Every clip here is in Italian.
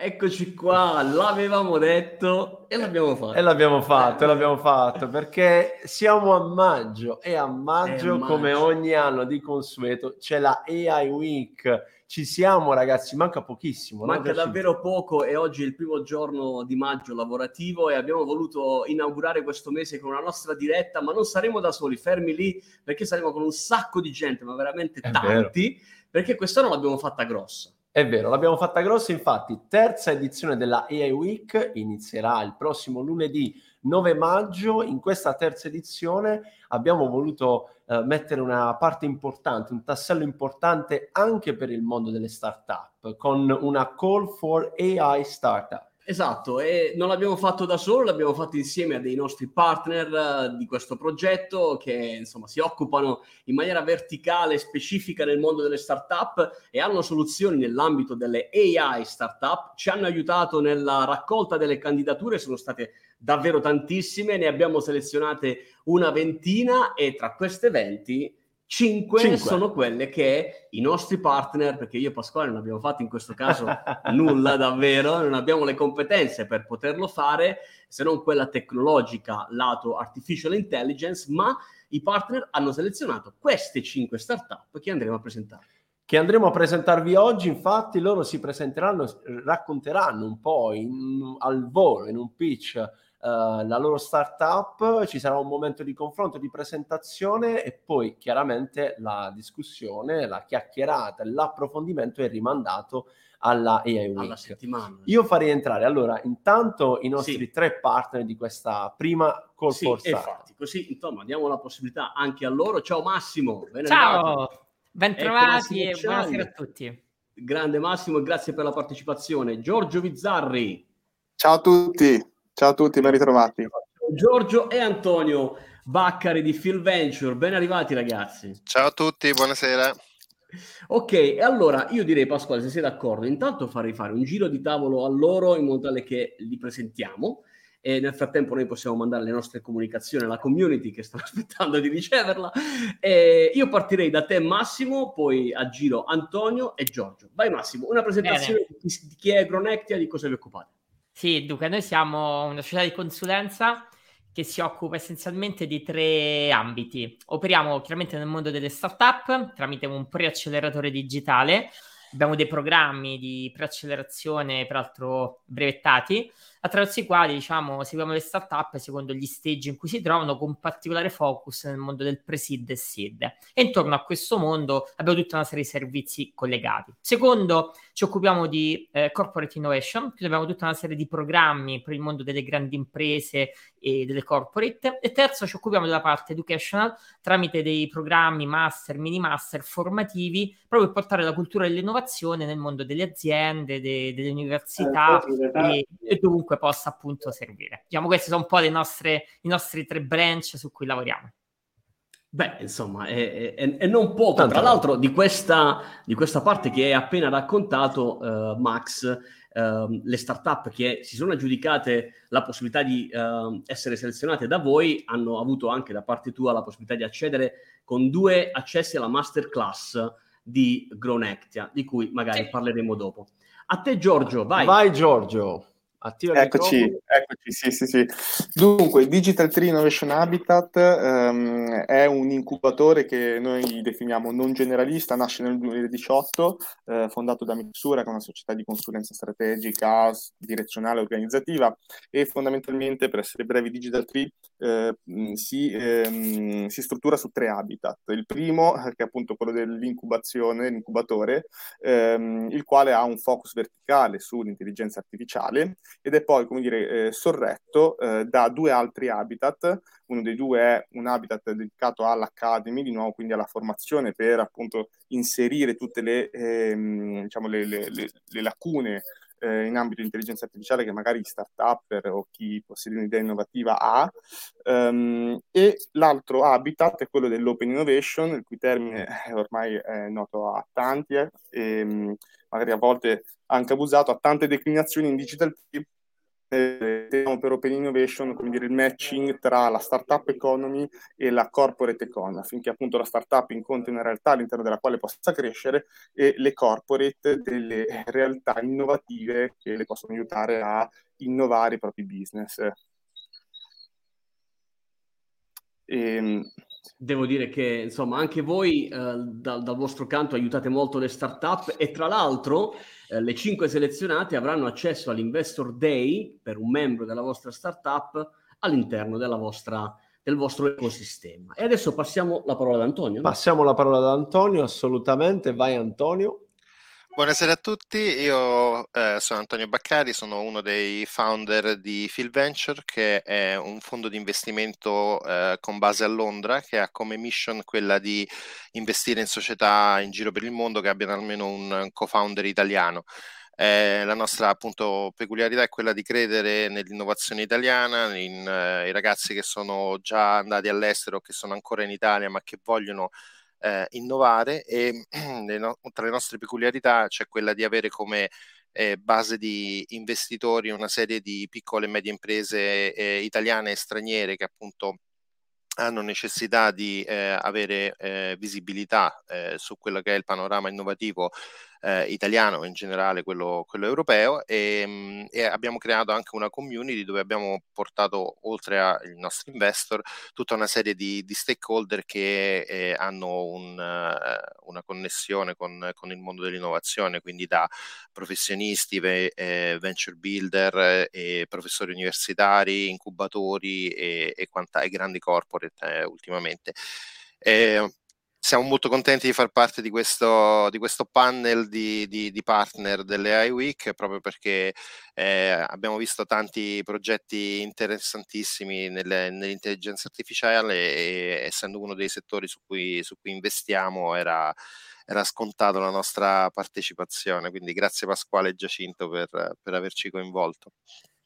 Eccoci qua, l'avevamo detto e l'abbiamo fatto. E l'abbiamo fatto, e l'abbiamo fatto perché siamo a maggio e a maggio, maggio. come ogni anno di consueto, c'è la AI Week. Ci siamo ragazzi, manca pochissimo. Manca davvero poco e oggi è il primo giorno di maggio lavorativo e abbiamo voluto inaugurare questo mese con una nostra diretta, ma non saremo da soli, fermi lì, perché saremo con un sacco di gente, ma veramente È tanti, perché quest'anno l'abbiamo fatta grossa. È vero, l'abbiamo fatta grossa, infatti, terza edizione della AI Week inizierà il prossimo lunedì 9 maggio. In questa terza edizione abbiamo voluto eh, mettere una parte importante, un tassello importante anche per il mondo delle startup, con una call for AI startup. Esatto, e non l'abbiamo fatto da solo, l'abbiamo fatto insieme a dei nostri partner eh, di questo progetto che insomma si occupano in maniera verticale specifica nel mondo delle startup e hanno soluzioni nell'ambito delle AI startup, ci hanno aiutato nella raccolta delle candidature, sono state davvero tantissime, ne abbiamo selezionate una ventina e tra queste 20 Cinque, Cinque. sono quelle che i nostri partner, perché io e Pasquale non abbiamo fatto in questo caso nulla davvero, non abbiamo le competenze per poterlo fare, se non quella tecnologica lato artificial intelligence, ma i partner hanno selezionato queste cinque startup che andremo a presentare. che andremo a presentarvi oggi. Infatti, loro si presenteranno, racconteranno un po' in- al volo, in un pitch, eh, la loro startup. Ci sarà un momento di confronto, di presentazione e poi chiaramente la discussione, la chiacchierata, l'approfondimento è rimandato alla AI Alla Week. settimana. Io farei entrare allora intanto i nostri Sì. tre partner di questa prima call Sì, for infatti, così insomma diamo la possibilità anche a loro. Ciao Massimo. Ciao, bentrovati Massimo e buonasera a tutti. Grande Massimo e grazie per la partecipazione. Giorgio Bizzarri. Ciao a tutti, ciao a tutti, ben ritrovati. Giorgio e Antonio Baccari di Phil Venture. Ben arrivati ragazzi. Ciao a tutti, buonasera. Ok, e allora io direi Pasquale, se sei d'accordo, intanto farei fare un giro di tavolo a loro in modo tale che li presentiamo e nel frattempo noi possiamo mandare le nostre comunicazioni alla community che stanno aspettando di riceverla. E io partirei da te Massimo, poi a giro Antonio e Giorgio. Vai Massimo, una presentazione di chi, di chi è Gronectia, di cosa vi occupate. Sì, dunque, noi siamo una società di consulenza che si occupa essenzialmente di tre ambiti. Operiamo chiaramente nel mondo delle startup tramite un preacceleratore digitale. Abbiamo dei programmi di preaccelerazione, peraltro brevettati, attraverso i quali diciamo, seguiamo le startup secondo gli stage in cui si trovano, con particolare focus nel mondo del pre-seed e seed. E intorno a questo mondo abbiamo tutta una serie di servizi collegati. Secondo, ci occupiamo di eh, corporate innovation, quindi abbiamo tutta una serie di programmi per il mondo delle grandi imprese e delle corporate. E terzo, ci occupiamo della parte educational tramite dei programmi master, mini master formativi, proprio per portare la cultura dell'innovazione nel mondo delle aziende, de- delle università e, e dovunque possa appunto servire. Diciamo, questi sono un po' le nostre, i nostri tre branch su cui lavoriamo. Beh, insomma, è, è- è non poco. Tanto Tra l'altro, di questa, di questa parte che hai appena raccontato, eh, Max, ehm, le startup che si sono aggiudicate la possibilità di ehm, essere selezionate da voi hanno avuto anche da parte tua la possibilità di accedere con due accessi alla masterclass di Gronectia, di cui magari Sì. parleremo dopo. A te, Giorgio, vai. Vai Giorgio, attiva Eccoci, eccoci, sì, sì, sì. Dunque, Digital Tree Innovation Habitat ehm, è un incubatore che noi definiamo non generalista, nasce nel 2018, eh, fondato da Mixura, che è una società di consulenza strategica, direzionale, organizzativa, e fondamentalmente, per essere brevi, Digital Tree eh, si, ehm, si struttura su tre habitat. Il primo, eh, che è appunto quello dell'incubazione, l'incubatore, ehm, il quale ha un focus verticale sull'intelligenza artificiale ed è poi, come dire, eh, sorretto eh, da due altri habitat. Uno dei due è un habitat dedicato all'Academy, di nuovo quindi alla formazione per appunto inserire tutte le, ehm, diciamo, le- le- le lacune eh, in ambito di intelligenza artificiale che magari gli start-up o chi possiede un'idea innovativa ha. Ehm, e l'altro habitat è quello dell'open innovation, il cui termine ormai è noto a tanti eh, e mh, magari a volte anche abusato, ha tante declinazioni in digital per Open Innovation come dire, il matching tra la startup economy e la corporate economy, affinché appunto la startup incontri una realtà all'interno della quale possa crescere e le corporate delle realtà innovative che le possono aiutare a innovare i propri business. Ehm, Devo dire che insomma anche voi eh, dal, dal, vostro canto aiutate molto le startup e tra l'altro eh, le cinque selezionate avranno accesso all'Investor Day per un membro della vostra startup all'interno vostra, del vostro ecosistema. E adesso passiamo la parola ad Antonio. No? Passiamo la parola ad Antonio, assolutamente. Vai Antonio. Buonasera a tutti, io eh, sono Antonio Baccari, sono uno dei founder di Phil Venture, che è un fondo di investimento eh, con base a Londra, che ha come mission quella di investire in società in giro per il mondo che abbiano almeno un co-founder italiano. Eh, la nostra appunto peculiarità è quella di credere nell'innovazione italiana, in eh, i ragazzi che sono già andati all'estero, che sono ancora in Italia, ma che vogliono eh, innovare e no- tra le nostre peculiarità c'è quella di avere come eh, base di investitori una serie di piccole e medie imprese eh, italiane e straniere che appunto hanno necessità di eh, avere eh, visibilità eh, su quello che è il panorama innovativo eh, italiano in generale quello, quello europeo e, mh, mm, e, abbiamo creato anche una community dove abbiamo portato oltre ai nostri investor tutta una serie di, di stakeholder che eh, hanno un, uh, una connessione con, con, il mondo dell'innovazione quindi da professionisti, ve, eh, venture builder, eh, professori universitari, incubatori e, e, quanta, e grandi corporate eh, ultimamente. Eh, siamo molto contenti di far parte di questo, di questo panel di, di, di, partner delle AI Week proprio perché eh, abbiamo visto tanti progetti interessantissimi nelle, nell'intelligenza artificiale e essendo uno dei settori su cui, su cui investiamo era, era scontato la nostra partecipazione. Quindi grazie Pasquale e Giacinto per, per averci coinvolto.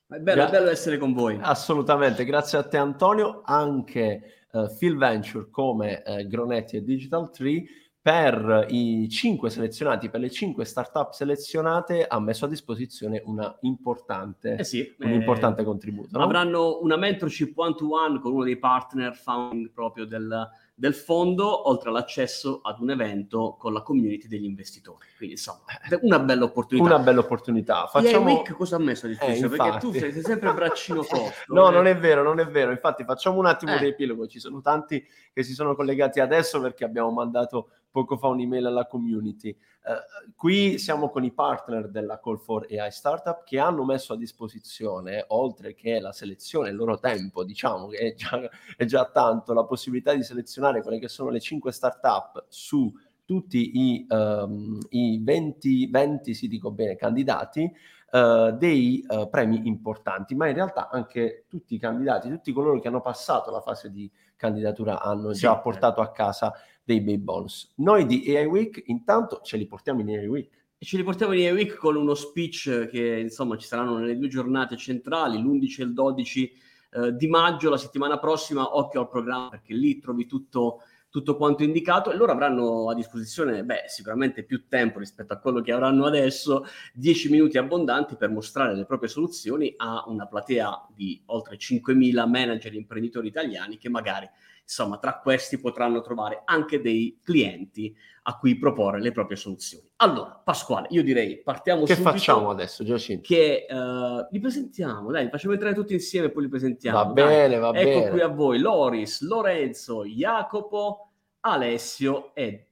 È bello, Gra- è bello essere con voi. Assolutamente, grazie a te Antonio. Anche uh, Phil Venture come uh, Gronetti e Digital Tree per i cinque selezionati, per le cinque startup selezionate, ha messo a disposizione una importante, eh sì, un eh, importante contributo. No? Avranno una mentorship one to one con uno dei partner founding proprio del, del fondo, oltre all'accesso ad un evento con la community degli investitori. Quindi insomma, una bella opportunità. Una bella opportunità. Facciamo... Wick cosa ha messo a disposizione? Eh, perché tu sei, sei sempre braccino corto. no, eh. non è vero, non è vero. Infatti facciamo un attimo eh. riepilogo. Ci sono tanti che si sono collegati adesso perché abbiamo mandato poco fa un'email alla community. Uh, qui siamo con i partner della Call for AI Startup che hanno messo a disposizione, oltre che la selezione, il loro tempo, diciamo che è già, è già tanto, la possibilità di selezionare quelle che sono le 5 startup su tutti i, um, i 20, 20, sì dico bene, candidati uh, dei uh, premi importanti, ma in realtà anche tutti i candidati, tutti coloro che hanno passato la fase di candidatura hanno sì, già portato a casa dei bei bonus. Noi di AI Week intanto ce li portiamo in AI Week. E ce li portiamo in AI Week con uno speech che insomma ci saranno nelle due giornate centrali, l'11 e il 12 eh, di maggio, la settimana prossima, occhio al programma perché lì trovi tutto, tutto quanto indicato e loro avranno a disposizione beh, sicuramente più tempo rispetto a quello che avranno adesso, 10 minuti abbondanti per mostrare le proprie soluzioni a una platea di oltre 5.000 manager e imprenditori italiani che magari insomma, tra questi potranno trovare anche dei clienti a cui proporre le proprie soluzioni. Allora, Pasquale, io direi partiamo che subito. Che facciamo adesso, Giacinto? Che uh, li presentiamo, dai, facciamo entrare tutti insieme e poi li presentiamo. Va dai. bene, va ecco bene. Ecco qui a voi Loris, Lorenzo, Jacopo, Alessio e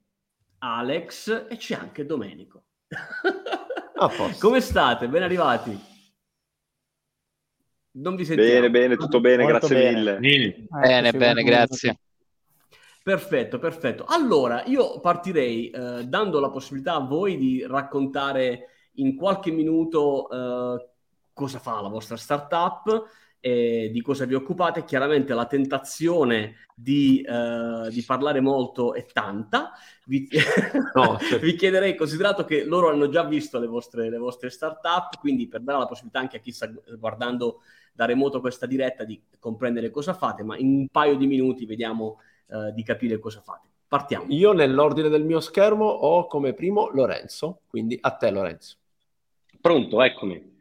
Alex e c'è anche Domenico. Come state? Ben arrivati. Non vi sentiamo. Bene, bene, tutto bene, Molto grazie bene. mille. Bene, bene, grazie. Perfetto, perfetto. Allora, io partirei eh, dando la possibilità a voi di raccontare in qualche minuto eh, cosa fa la vostra startup, e di cosa vi occupate. Chiaramente la tentazione di, eh, di parlare molto è tanta. Vi, no, certo. vi, chiederei, considerato che loro hanno già visto le vostre, le vostre startup, quindi per dare la possibilità anche a chi sta guardando da remoto questa diretta di comprendere cosa fate, ma in un paio di minuti vediamo eh, di capire cosa fate. Partiamo. Io nell'ordine del mio schermo ho come primo Lorenzo, quindi a te Lorenzo. Pronto, eccomi.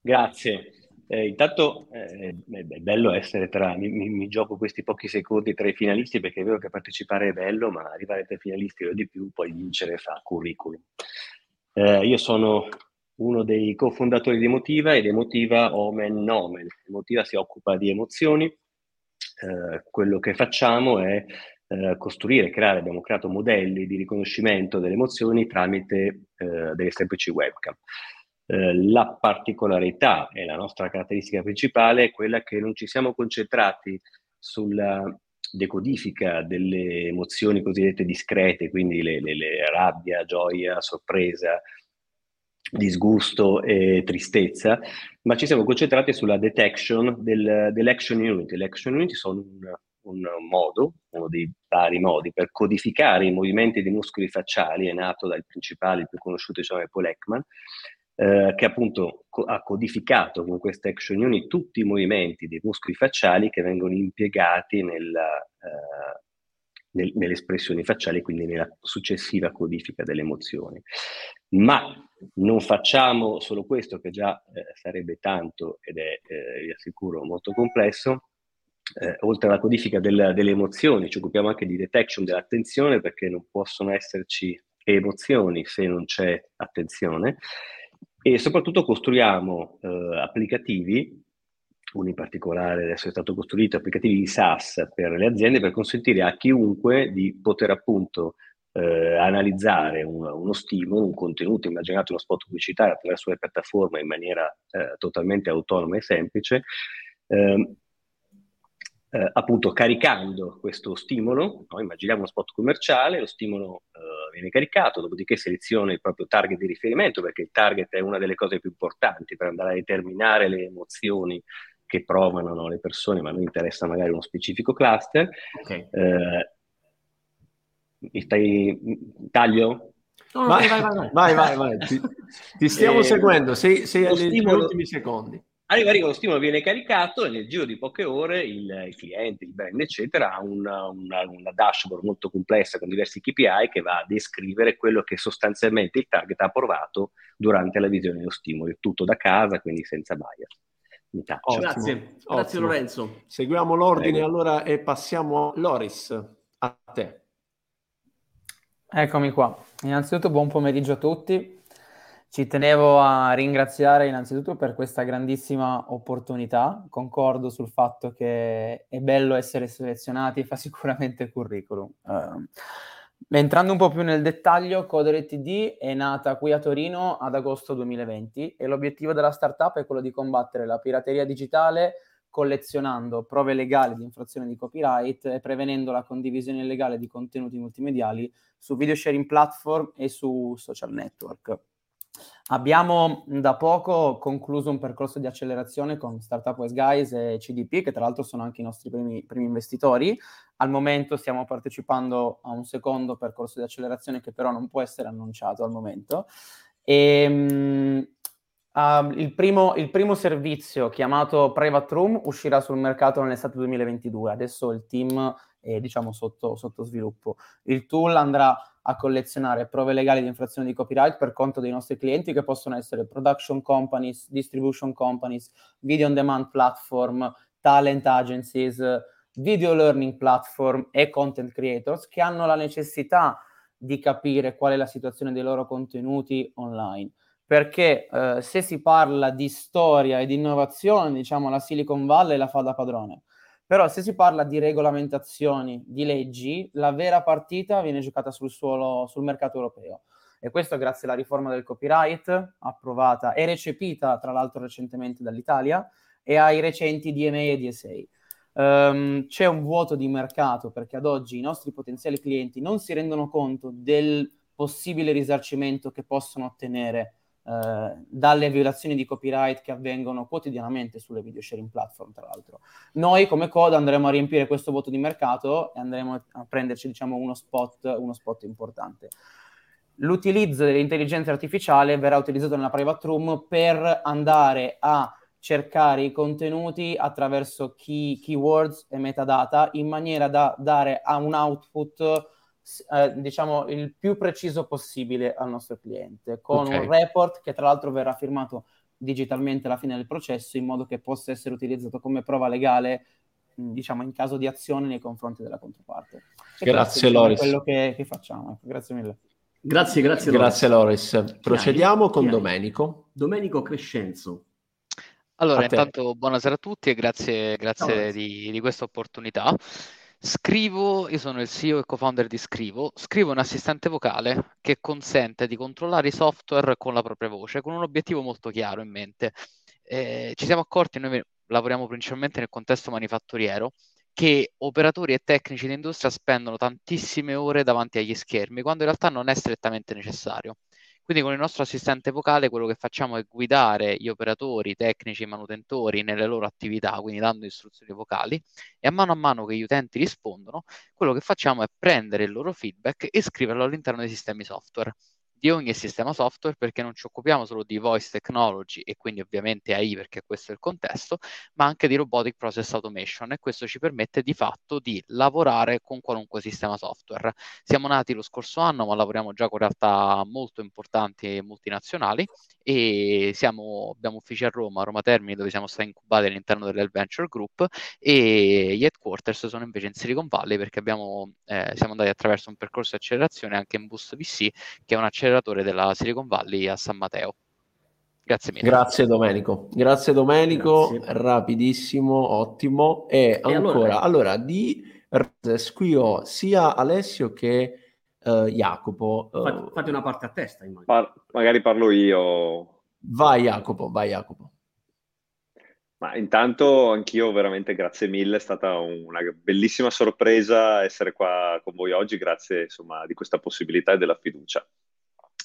Grazie. Eh, intanto eh, è bello essere tra, mi, mi, gioco questi pochi secondi tra i finalisti perché è vero che partecipare è bello, ma arrivare tra i finalisti o di più, poi vincere fa curriculum. Eh, io sono uno dei cofondatori di Emotiva ed Emotiva Omen Nomen. Emotiva si occupa di emozioni, eh, quello che facciamo è eh, costruire, creare, abbiamo creato modelli di riconoscimento delle emozioni tramite eh, delle semplici webcam. Eh, la particolarità e la nostra caratteristica principale è quella che non ci siamo concentrati sulla decodifica delle emozioni cosiddette discrete, quindi le, le, le rabbia, gioia, sorpresa, disgusto e tristezza, ma ci siamo concentrati sulla detection del, dell'action unit. Le action unit sono un, un modo, uno dei vari modi per codificare i movimenti dei muscoli facciali, è nato dal principale, il più conosciuto, diciamo, è Paul Ekman, eh, che appunto co- ha codificato con questa action unit tutti i movimenti dei muscoli facciali che vengono impiegati nella, eh, nel, nelle espressioni facciali, quindi nella successiva codifica delle emozioni. Ma non facciamo solo questo, che già eh, sarebbe tanto ed è, eh, vi assicuro, molto complesso, eh, oltre alla codifica del, delle emozioni, ci occupiamo anche di detection dell'attenzione perché non possono esserci emozioni se non c'è attenzione e soprattutto costruiamo eh, applicativi, uno in particolare adesso è stato costruito, applicativi di SaaS per le aziende per consentire a chiunque di poter appunto eh, analizzare un, uno stimolo, un contenuto, immaginate uno spot pubblicitario attraverso le piattaforme in maniera eh, totalmente autonoma e semplice, ehm, eh, appunto caricando questo stimolo, no? immaginiamo uno spot commerciale, lo stimolo eh, viene caricato, dopodiché seleziona il proprio target di riferimento, perché il target è una delle cose più importanti per andare a determinare le emozioni che provano no, le persone, ma a noi interessa magari uno specifico cluster. Okay. Eh, mi stai... taglio? No, vai, vai, vai, vai, vai, vai. Ti, ti, stiamo eh, seguendo, sei, sei agli stimolo... ultimi secondi. Arriva, arriva, lo stimolo viene caricato e nel giro di poche ore il, il cliente, il brand, eccetera, ha una, una, una, dashboard molto complessa con diversi KPI che va a descrivere quello che sostanzialmente il target ha provato durante la visione dello stimolo. Tutto da casa, quindi senza bias. Oh, grazie, Ottimo. grazie Lorenzo. Seguiamo l'ordine Prego. allora e passiamo a Loris, a te. Eccomi qua. Innanzitutto buon pomeriggio a tutti. Ci tenevo a ringraziare innanzitutto per questa grandissima opportunità. Concordo sul fatto che è bello essere selezionati e fa sicuramente curriculum. Uh, entrando un po' più nel dettaglio, Codere TD è nata qui a Torino ad agosto 2020 e l'obiettivo della startup è quello di combattere la pirateria digitale collezionando prove legali di infrazione di copyright e prevenendo la condivisione illegale di contenuti multimediali su video sharing platform e su social network. Abbiamo da poco concluso un percorso di accelerazione con Startup West Guys e CDP, che tra l'altro sono anche i nostri primi, primi investitori. Al momento stiamo partecipando a un secondo percorso di accelerazione che però non può essere annunciato al momento. E, um, Uh, il, primo, il, primo, servizio chiamato Private Room uscirà sul mercato nell'estate 2022. Adesso il team è diciamo sotto, sotto, sviluppo. Il tool andrà a collezionare prove legali di infrazione di copyright per conto dei nostri clienti che possono essere production companies, distribution companies, video on demand platform, talent agencies, video learning platform e content creators che hanno la necessità di capire qual è la situazione dei loro contenuti online perché eh, se si parla di storia e di innovazione, diciamo la Silicon Valley la fa da padrone. Però se si parla di regolamentazioni, di leggi, la vera partita viene giocata sul, suolo, sul mercato europeo. E questo grazie alla riforma del copyright, approvata e recepita tra l'altro recentemente dall'Italia, e ai recenti DMA e DSA. Um, ehm, c'è un vuoto di mercato perché ad oggi i nostri potenziali clienti non si rendono conto del possibile risarcimento che possono ottenere eh, dalle violazioni di copyright che avvengono quotidianamente sulle video sharing platform, tra l'altro. Noi come Coda andremo a riempire questo voto di mercato e andremo a prenderci, diciamo, uno spot, uno spot importante. L'utilizzo dell'intelligenza artificiale verrà utilizzato nella private room per andare a cercare i contenuti attraverso key, keywords e metadata in maniera da dare a un output eh, diciamo il più preciso possibile al nostro cliente con okay. un report che tra l'altro verrà firmato digitalmente alla fine del processo in modo che possa essere utilizzato come prova legale diciamo in caso di azione nei confronti della controparte. E grazie Loris. quello che, che facciamo. Ecco, grazie mille. Grazie, grazie. Grazie Loris. Loris. Procediamo con Domenico. Domenico Crescenzo. Allora, intanto buonasera a tutti e grazie, grazie di, di questa opportunità. Scrivo, io sono il CEO e co-founder di Scrivo, Scrivo un assistente vocale che consente di controllare i software con la propria voce, con un obiettivo molto chiaro in mente. Eh, ci siamo accorti, noi lavoriamo principalmente nel contesto manifatturiero, che operatori e tecnici d'industria spendono tantissime ore davanti agli schermi, quando in realtà non è strettamente necessario. Quindi con il nostro assistente vocale quello che facciamo è guidare gli operatori, tecnici, i manutentori nelle loro attività, quindi dando istruzioni vocali e a mano a mano che gli utenti rispondono, quello che facciamo è prendere il loro feedback e scriverlo all'interno dei sistemi software di ogni sistema software perché non ci occupiamo solo di voice technology e quindi ovviamente AI perché questo è il contesto, ma anche di robotic process automation e questo ci permette di fatto di lavorare con qualunque sistema software. Siamo nati lo scorso anno ma lavoriamo già con realtà molto importanti e multinazionali e siamo, abbiamo uffici a Roma, a Roma Termini dove siamo stati incubati all'interno dell'Adventure Group e gli headquarters sono invece in Silicon Valley perché abbiamo, eh, siamo andati attraverso un percorso di accelerazione anche in Boost VC che è un acceleratore della Silicon Valley a San Matteo. Grazie mille. Grazie Domenico. Grazie Domenico, Grazie. rapidissimo, ottimo. E, e ancora, allora, allora di Roses qui ho sia Alessio che uh, Jacopo. Uh, Fate una parte a testa, Par- magari parlo io. Vai Jacopo, vai Jacopo. Ma intanto anch'io veramente grazie mille, è stata una bellissima sorpresa essere qua con voi oggi, grazie insomma di questa possibilità e della fiducia.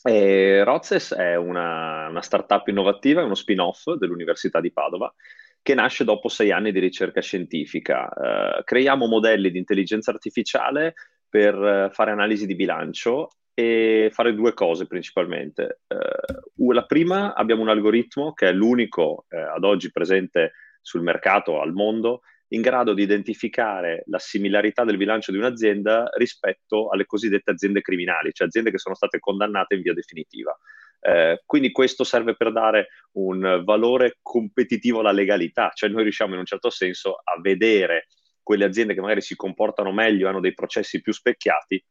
E Rozes è una, una startup innovativa, è uno spin-off dell'Università di Padova che nasce dopo sei anni di ricerca scientifica. Uh, creiamo modelli di intelligenza artificiale per eh, fare analisi di bilancio e fare due cose principalmente. Uh, la prima, abbiamo un algoritmo che è l'unico eh, ad oggi presente sul mercato al mondo in grado di identificare la similarità del bilancio di un'azienda rispetto alle cosiddette aziende criminali, cioè aziende che sono state condannate in via definitiva. Eh, quindi questo serve per dare un valore competitivo alla legalità, cioè noi riusciamo in un certo senso a vedere quelle aziende che magari si comportano meglio, hanno dei processi più specchiati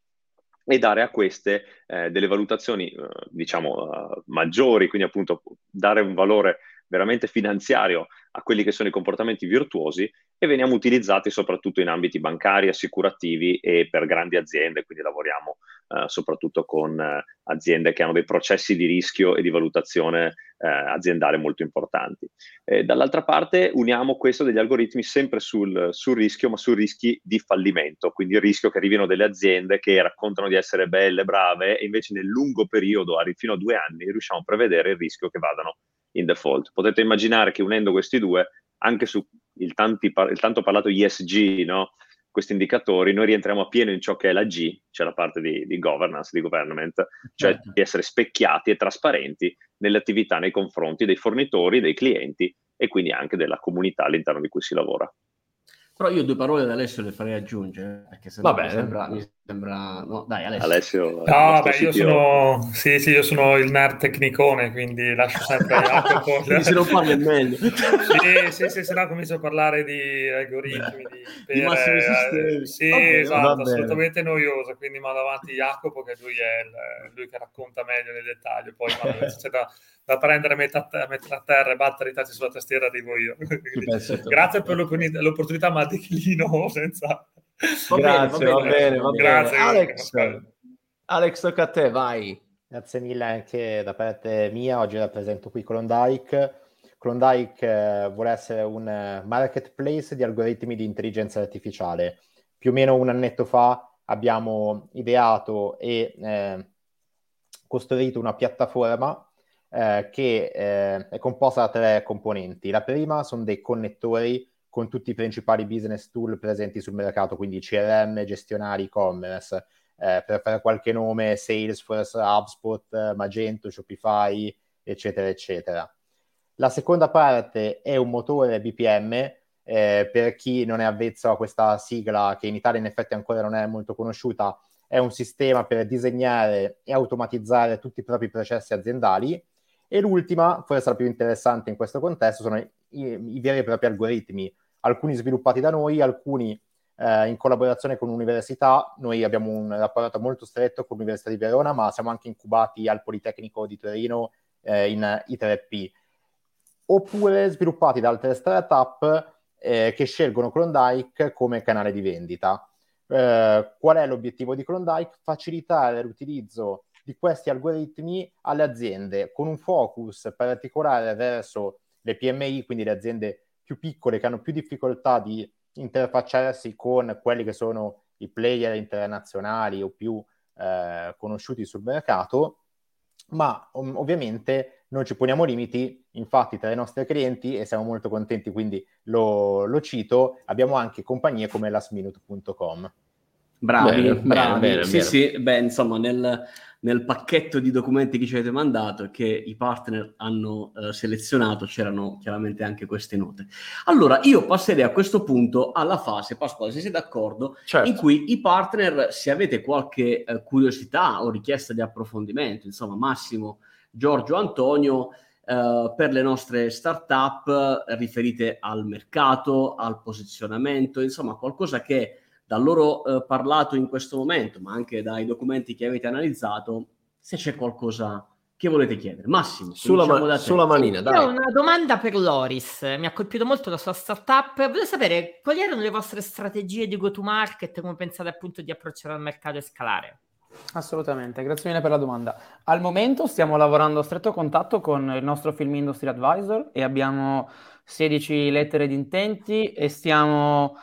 e dare a queste eh, delle valutazioni, eh, diciamo, uh, maggiori, quindi appunto dare un valore veramente finanziario a quelli che sono i comportamenti virtuosi e veniamo utilizzati soprattutto in ambiti bancari, assicurativi e per grandi aziende, quindi lavoriamo eh, soprattutto con eh, aziende che hanno dei processi di rischio e di valutazione eh, aziendale molto importanti. dall'altra parte uniamo questo degli algoritmi sempre sul, sul, rischio, ma su rischi di fallimento, quindi il rischio che arrivino delle aziende che raccontano di essere belle, brave e invece nel lungo periodo, fino a due anni, riusciamo a prevedere il rischio che vadano in default. Potete immaginare che unendo questi due, anche su il, tanti, il tanto parlato ESG, no? questi indicatori, noi rientriamo a pieno in ciò che è la G, cioè la parte di, di governance, di government, cioè certo. di essere specchiati e trasparenti nelle attività nei confronti dei fornitori, dei clienti e quindi anche della comunità all'interno di cui si lavora. Però io due parole ad Alessio le farei aggiungere, perché se no mi sembra, mi sembra... No, dai Alessio. Alessio no, vabbè, io sono... Sì, sì, io sono il nerd tecnicone, quindi lascio sempre quindi se non parli è meglio. sì, sì, sì, se no comincio a parlare di algoritmi, di, per, di massimi sistemi. Sì, bene, esatto, assolutamente noioso, quindi mando avanti Jacopo, che lui è il, lui che racconta meglio nel dettaglio, poi quando c'è da da prendere metà, metà a terra e battere i tasti sulla tastiera arrivo io. grazie per l'opportunità, ma declino senza... Va grazie, bene, va bene, va bene. Grazie, Alex, Alex, tocca a te, vai. Grazie mille anche da parte mia, oggi rappresento qui Klondike. Klondike eh, vuole essere un eh, marketplace di algoritmi di intelligenza artificiale. Più o meno un annetto fa abbiamo ideato e eh, costruito una piattaforma eh, che eh, è composta da tre componenti. La prima sono dei connettori con tutti i principali business tool presenti sul mercato, quindi CRM, gestionali, e-commerce. Eh, per fare qualche nome, Salesforce, HubSpot, Magento, Shopify, eccetera, eccetera. La seconda parte è un motore BPM, eh, per chi non è avvezzo a questa sigla, che in Italia in effetti ancora non è molto conosciuta, è un sistema per disegnare e automatizzare tutti i propri processi aziendali E l'ultima, forse la più interessante in questo contesto, sono i, i veri e propri algoritmi, alcuni sviluppati da noi, alcuni eh, in collaborazione con università. Noi abbiamo un rapporto molto stretto con l'Università di Verona, ma siamo anche incubati al Politecnico di Torino eh, in I3P, oppure sviluppati da altre startup eh, che scelgono Klondike come canale di vendita. Eh, qual è l'obiettivo di Klondike? Facilitare l'utilizzo di questi algoritmi alle aziende con un focus particolare verso le PMI, quindi le aziende più piccole che hanno più difficoltà di interfacciarsi con quelli che sono i player internazionali o più eh, conosciuti sul mercato, ma ov- ovviamente non ci poniamo limiti, infatti tra i nostri clienti, e siamo molto contenti, quindi lo, lo cito, abbiamo anche compagnie come lastminute.com. Bravi, bene, bravi. Bene, bene, sì, sì, beh, insomma, nel, nel, pacchetto di documenti che ci avete mandato e che i partner hanno eh, selezionato c'erano chiaramente anche queste note. Allora, io passerei a questo punto alla fase, Pasquale, se sei d'accordo, certo. in cui i partner, se avete qualche eh, curiosità o richiesta di approfondimento, insomma, Massimo, Giorgio, Antonio, eh, per le nostre startup riferite al mercato, al posizionamento, insomma, qualcosa che dal loro eh, parlato in questo momento, ma anche dai documenti che avete analizzato, se c'è qualcosa che volete chiedere. Massimo, sulla, ma- sulla manina, dai. Io ho una domanda per Loris, mi ha colpito molto la sua startup, voglio sapere quali erano le vostre strategie di go-to-market, come pensate appunto di approcciare al mercato e scalare? Assolutamente, grazie mille per la domanda. Al momento stiamo lavorando a stretto contatto con il nostro Film Industry Advisor e abbiamo 16 lettere di intenti e stiamo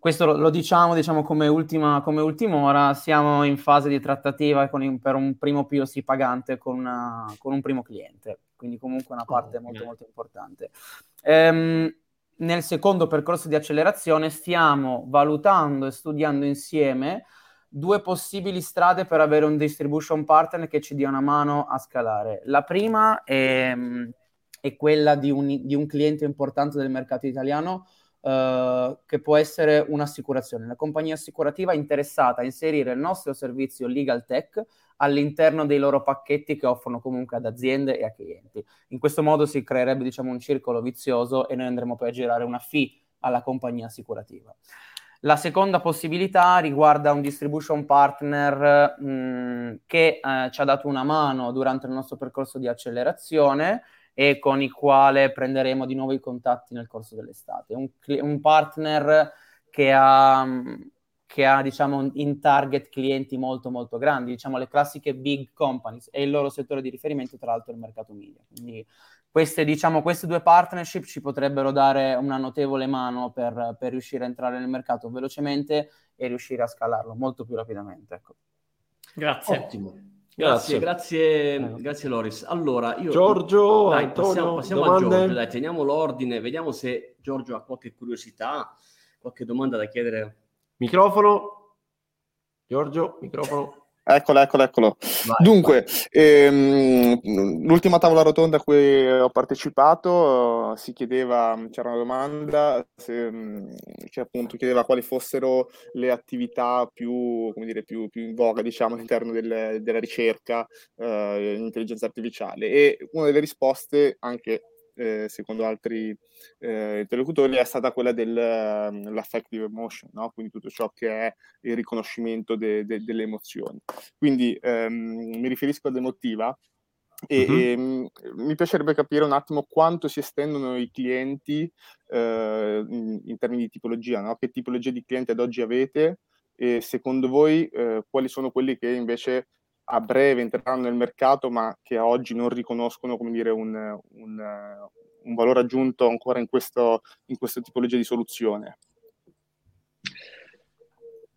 questo lo, lo diciamo, diciamo come, ultima, come ultima ora, siamo in fase di trattativa in, per un primo POC pagante con, una, con, un primo cliente, quindi comunque una parte oh, molto molto importante. Ehm, nel secondo percorso di accelerazione stiamo valutando e studiando insieme due possibili strade per avere un distribution partner che ci dia una mano a scalare. La prima è, è quella di un, di un cliente importante del mercato italiano Uh, che può essere un'assicurazione. La compagnia assicurativa è interessata a inserire il nostro servizio Legal Tech all'interno dei loro pacchetti che offrono comunque ad aziende e a clienti. In questo modo si creerebbe diciamo, un circolo vizioso e noi andremo poi a girare una fee alla compagnia assicurativa. La seconda possibilità riguarda un distribution partner mh, mm, che eh, ci ha dato una mano durante il nostro percorso di accelerazione e con il quale prenderemo di nuovo i contatti nel corso dell'estate. Un, un partner che ha, che ha diciamo, in target clienti molto molto grandi, diciamo le classiche big companies e il loro settore di riferimento tra l'altro è il mercato media. Quindi queste, diciamo, queste due partnership ci potrebbero dare una notevole mano per, per, riuscire a entrare nel mercato velocemente e riuscire a scalarlo molto più rapidamente. Ecco. Grazie. Ottimo. Grazie, grazie, grazie, grazie Loris. Allora, io... Giorgio, dai, Antonio, passiamo, passiamo a Giorgio, dai, teniamo l'ordine, vediamo se Giorgio ha qualche curiosità, qualche domanda da chiedere. Microfono. Giorgio, microfono. Eccolo, eccolo, eccolo. Vai, Dunque, vai. Ehm, l'ultima tavola rotonda a cui ho partecipato si chiedeva, c'era una domanda se, che appunto chiedeva quali fossero le attività più, come dire, più, più in voga diciamo, all'interno del, della ricerca eh, in intelligenza artificiale e una delle risposte anche eh, secondo altri eh, interlocutori, è stata quella dell'affective ehm, emotion, no? quindi tutto ciò che è il riconoscimento de, de, delle emozioni. Quindi ehm, mi riferisco ad emotiva e, uh-huh. e mi piacerebbe capire un attimo quanto si estendono i clienti eh, in, in, termini di tipologia, no? che tipologia di clienti ad oggi avete e secondo voi eh, quali sono quelli che invece a breve entreranno nel mercato, ma che oggi non riconoscono dire, un, un, un valore aggiunto ancora in, questo, in questa tipologia di soluzione?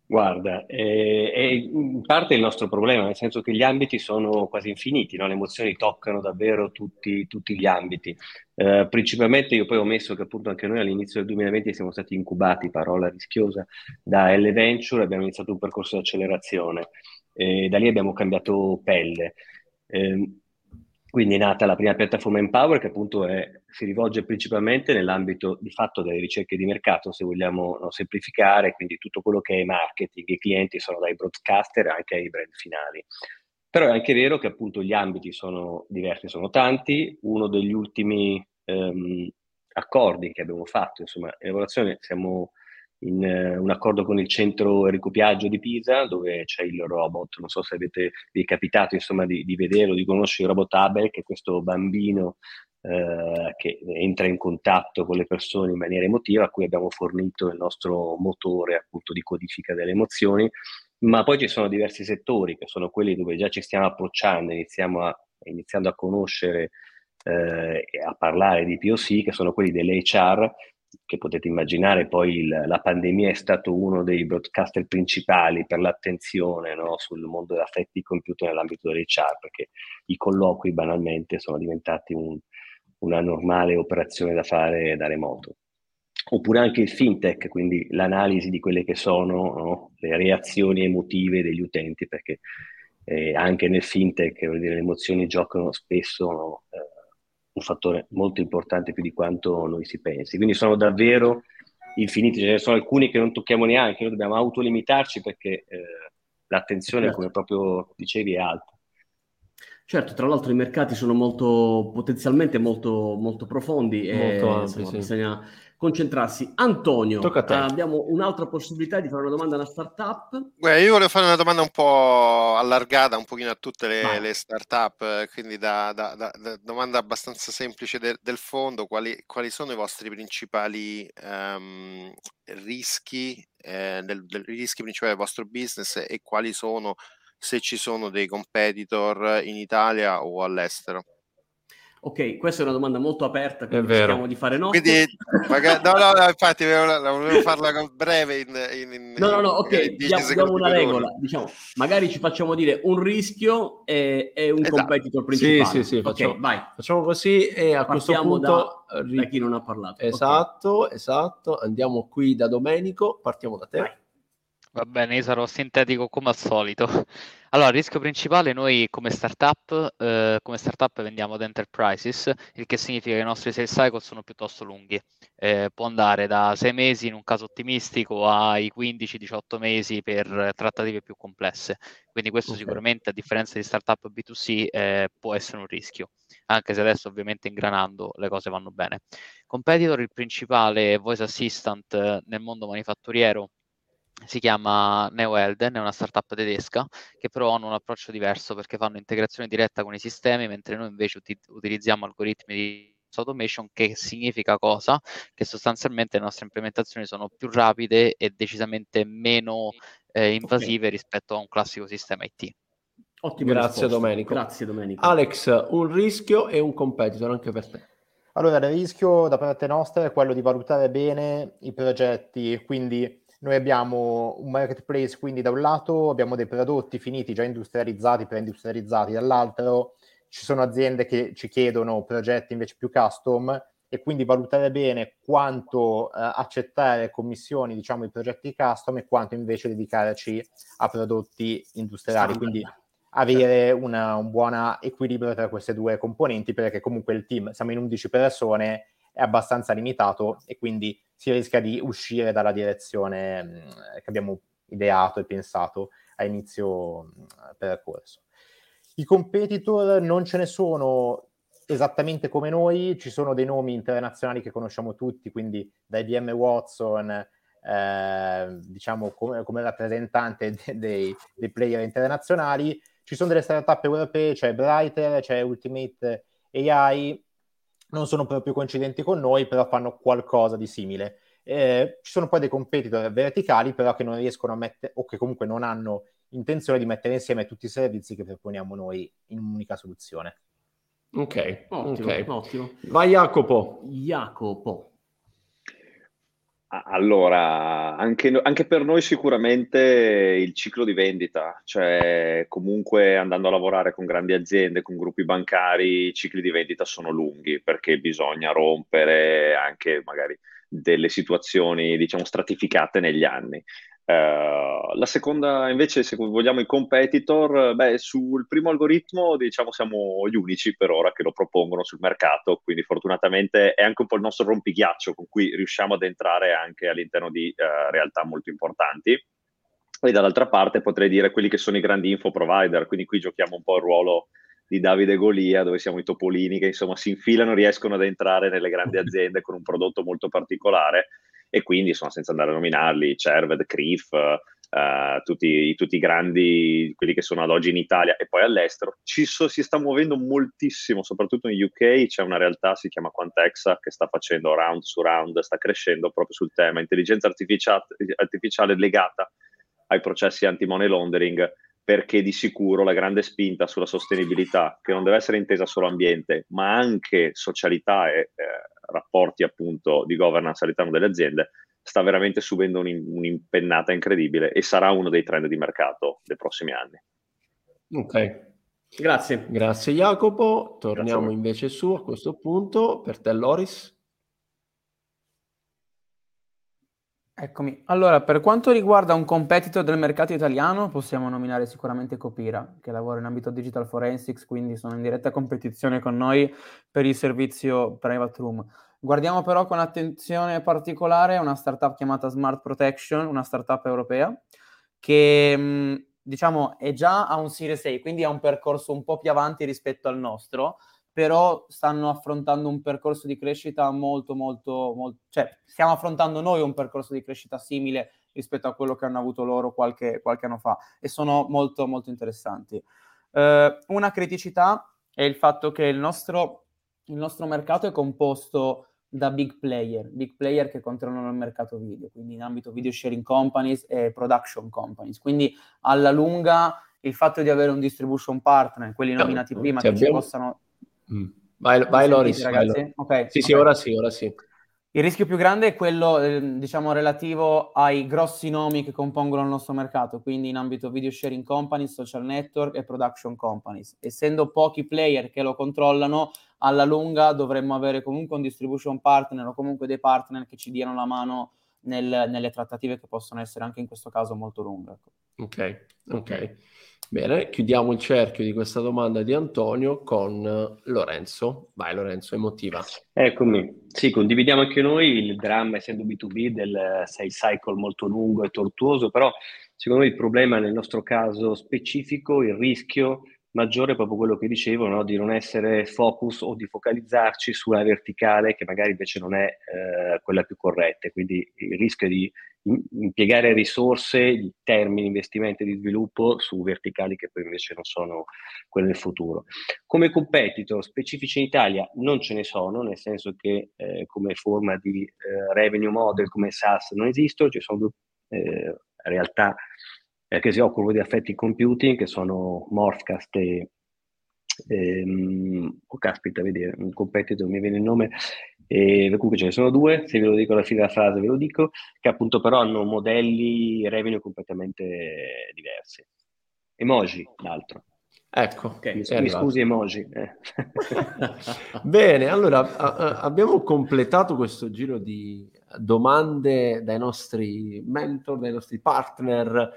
Guarda, eh, è in parte il nostro problema, nel senso che gli ambiti sono quasi infiniti, no? le emozioni toccano davvero tutti, tutti gli ambiti. Eh, principalmente io poi ho messo che appunto anche noi all'inizio del 2020 siamo stati incubati, parola rischiosa, da L Venture, abbiamo iniziato un percorso di accelerazione e da lì abbiamo cambiato pelle. Eh, quindi è nata la prima piattaforma Empower che appunto è, si rivolge principalmente nell'ambito di fatto delle ricerche di mercato, se vogliamo no, semplificare, quindi tutto quello che è marketing, i clienti sono dai broadcaster anche ai brand finali. Però è anche vero che appunto gli ambiti sono diversi, sono tanti. Uno degli ultimi ehm, accordi che abbiamo fatto, insomma, in lavorazione siamo in uh, un accordo con il centro ricopiaggio di Pisa, dove c'è il robot, non so se avete, vi è capitato insomma, di, di vederlo, di conoscere il robot Abel, che è questo bambino uh, che entra in contatto con le persone in maniera emotiva, a cui abbiamo fornito il nostro motore appunto di codifica delle emozioni, ma poi ci sono diversi settori che sono quelli dove già ci stiamo approcciando, iniziamo a, iniziando a conoscere eh, a parlare di POC, che sono quelli dell'HR, che potete immaginare poi il, la pandemia è stato uno dei broadcaster principali per l'attenzione no, sul mondo dell'affetti computer nell'ambito dell'HR, perché i colloqui banalmente sono diventati un, una normale operazione da fare da remoto. Oppure anche il fintech, quindi l'analisi di quelle che sono no, le reazioni emotive degli utenti, perché eh, anche nel fintech dire, le emozioni giocano spesso no, eh, un fattore molto importante più di quanto noi si pensi. Quindi sono davvero infiniti, ce ne sono alcuni che non tocchiamo neanche, noi dobbiamo autolimitarci perché eh, l'attenzione, certo. come proprio dicevi, è alta. Certo, tra l'altro i mercati sono molto potenzialmente molto, molto profondi molto e ampli, insomma, sì. bisogna concentrarsi. Antonio, abbiamo un'altra possibilità di fare una domanda a una startup. Beh, io volevo fare una domanda un po' allargata, un pochino a tutte le, le startup, quindi da, da, da, da, domanda abbastanza semplice de, del fondo, quali, quali, sono i vostri principali um, rischi, eh, del, del, rischi principali del vostro business e quali sono, se ci sono dei competitor in Italia o all'estero? Ok, questa è una domanda molto aperta, quindi cerchiamo di fare notte. Quindi, magari, no, no, no, infatti volevo farla breve in, in, in No, no, no, ok, diamo, diamo una regola, diciamo, magari ci facciamo dire un rischio e, e un esatto. competitor principale. Sì, sì, sì, facciamo, okay, vai. facciamo così e a Partiamo questo punto... Da, da, chi non ha parlato. Esatto, okay. esatto, andiamo qui da Domenico, partiamo da te. Vai. Va bene, io sarò sintetico come al solito. Allora, il rischio principale noi come startup, eh, come startup vendiamo ad enterprises, il che significa che i nostri sales cycle sono piuttosto lunghi. Eh, può andare da 6 mesi in un caso ottimistico ai 15-18 mesi per trattative più complesse. Quindi questo okay. sicuramente, a differenza di startup B2C, eh, può essere un rischio, anche se adesso ovviamente ingranando le cose vanno bene. Competitor, il principale voice assistant eh, nel mondo manifatturiero si chiama NeoElden, è una startup tedesca che però hanno un approccio diverso perché fanno integrazione diretta con i sistemi, mentre noi invece ut- utilizziamo algoritmi di automation che significa cosa? Che sostanzialmente le nostre implementazioni sono più rapide e decisamente meno eh, invasive okay. rispetto a un classico sistema IT. Ottimo, grazie Domenico. Grazie Domenico. Alex, un rischio e un competitor anche per te. Allora, il rischio da parte nostra è quello di valutare bene i progetti, quindi noi abbiamo un marketplace, quindi da un lato abbiamo dei prodotti finiti già industrializzati, preindustrializzati, dall'altro ci sono aziende che ci chiedono progetti invece più custom e quindi valutare bene quanto eh, accettare commissioni, diciamo, i progetti custom e quanto invece dedicarci a prodotti industriali. Quindi avere una, un buon equilibrio tra queste due componenti perché comunque il team, siamo in 11 persone, è abbastanza limitato e quindi si rischia di uscire dalla direzione mm, che abbiamo ideato e pensato a inizio mm, percorso. I competitor non ce ne sono esattamente come noi, ci sono dei nomi internazionali che conosciamo tutti, quindi da IBM Watson, eh, diciamo come, come rappresentante de- dei, dei, player internazionali, ci sono delle startup europee, c'è Brighter, c'è Ultimate AI, non sono proprio coincidenti con noi, però fanno qualcosa di simile. Eh, ci sono poi dei competitor verticali, però che non riescono a mettere, o che comunque non hanno intenzione di mettere insieme tutti i servizi che proponiamo noi in un'unica soluzione. Ok, ottimo, okay. ottimo. Vai Jacopo. Jacopo. Allora, anche, anche, per noi sicuramente il ciclo di vendita, cioè comunque andando a lavorare con grandi aziende, con gruppi bancari, i cicli di vendita sono lunghi perché bisogna rompere anche magari delle situazioni, diciamo, stratificate negli anni. Uh, la seconda, invece, se vogliamo i competitor, beh, sul primo algoritmo, diciamo, siamo gli unici per ora che lo propongono sul mercato, quindi fortunatamente è anche un po' il nostro rompighiaccio con cui riusciamo ad entrare anche all'interno di uh, realtà molto importanti. e dall'altra parte potrei dire quelli che sono i grandi info provider, quindi qui giochiamo un po' il ruolo di Davide Golia, dove siamo i topolini che insomma si infilano, riescono ad entrare nelle grandi aziende con un prodotto molto particolare e quindi insomma senza andare a nominarli, Cerved, Crif, uh, tutti, tutti, i grandi, quelli che sono ad oggi in Italia e poi all'estero, so, si sta muovendo moltissimo, soprattutto in UK c'è una realtà, si chiama Quantexa, che sta facendo round su round, sta crescendo proprio sul tema intelligenza artificiale legata ai processi anti-money laundering perché di sicuro la grande spinta sulla sostenibilità, che non deve essere intesa solo ambiente, ma anche socialità e eh, rapporti appunto di governance all'interno delle aziende, sta veramente subendo un'impennata incredibile e sarà uno dei trend di mercato dei prossimi anni. Ok, grazie. Grazie Jacopo. Torniamo grazie invece su a questo punto. Per te Loris. Eccomi. Allora, per quanto riguarda un competitor del mercato italiano, possiamo nominare sicuramente Copira, che lavora in ambito digital forensics, quindi sono in diretta competizione con noi per il servizio Private Room. Guardiamo però con attenzione particolare una startup chiamata Smart Protection, una startup europea, che diciamo è già a un Series A, quindi ha un percorso un po' più avanti rispetto al nostro, però stanno affrontando un percorso di crescita molto, molto, molto, cioè stiamo affrontando noi un percorso di crescita simile rispetto a quello che hanno avuto loro qualche, qualche anno fa e sono molto, molto interessanti. Eh, una criticità è il fatto che il nostro, il nostro mercato è composto da big player, big player che controllano il mercato video, quindi in ambito video sharing companies e production companies. Quindi alla lunga il fatto di avere un distribution partner, quelli nominati prima, che abbiamo... ci possano Mm. Vai, vai Loris, ragazzi. Vai. Okay, sì, okay. sì, ora sì, ora sì. Il rischio più grande è quello, eh, diciamo, relativo ai grossi nomi che compongono il nostro mercato, quindi in ambito video sharing companies, social network e production companies. Essendo pochi player che lo controllano, alla lunga dovremmo avere comunque un distribution partner o comunque dei partner che ci diano la mano nel, nelle trattative che possono essere anche in questo caso molto lunghe. Ecco. Ok, ok. Bene, chiudiamo il cerchio di questa domanda di Antonio con Lorenzo. Vai Lorenzo, emotiva. Eccomi. Sì, condividiamo anche noi il dramma, essendo B2B, del sales cycle molto lungo e tortuoso, però secondo me il problema nel nostro caso specifico, il rischio maggiore è proprio quello che dicevo, no? di non essere focus o di focalizzarci sulla verticale che magari invece non è eh, quella più corretta. Quindi il rischio di impiegare risorse, termini, investimenti di sviluppo su verticali che poi invece non sono quelle del futuro. Come competitor specifici in Italia non ce ne sono, nel senso che eh, come forma di eh, revenue model come SaaS non esistono, ci sono due eh, realtà eh, che si occupano di affetti computing, che sono Morphcast e, ehm, oh caspita, vedi, un competitor, mi viene il nome, e comunque ce ne sono due, se ve lo dico alla fine della frase ve lo dico, che appunto però hanno modelli revenue completamente diversi. Emoji, l'altro. Ecco, okay, mi, mi scusi emoji. Eh. Bene, allora a, a, abbiamo completato questo giro di domande dai nostri mentor, dai nostri partner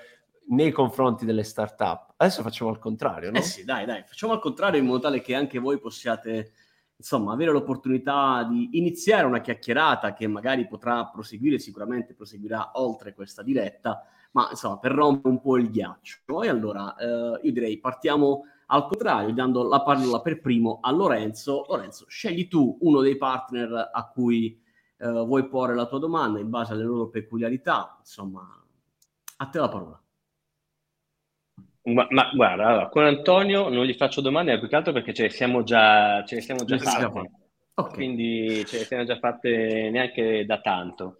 nei confronti delle startup. Adesso facciamo al contrario, no? Eh sì, dai, dai, facciamo al contrario in modo tale che anche voi possiate, insomma, avere l'opportunità di iniziare una chiacchierata che magari potrà proseguire, sicuramente proseguirà oltre questa diretta, ma insomma, per rompere un po' il ghiaccio. E allora, eh, io direi partiamo al contrario, dando la parola per primo a Lorenzo. Lorenzo, scegli tu uno dei partner a cui eh, vuoi porre la tua domanda in base alle loro peculiarità, insomma, a te la parola. Ma, ma guarda, allora, con Antonio non gli faccio domande, più che altro perché ce le siamo già, ce le siamo già fatte. Okay. Quindi ce le siamo già fatte neanche da tanto.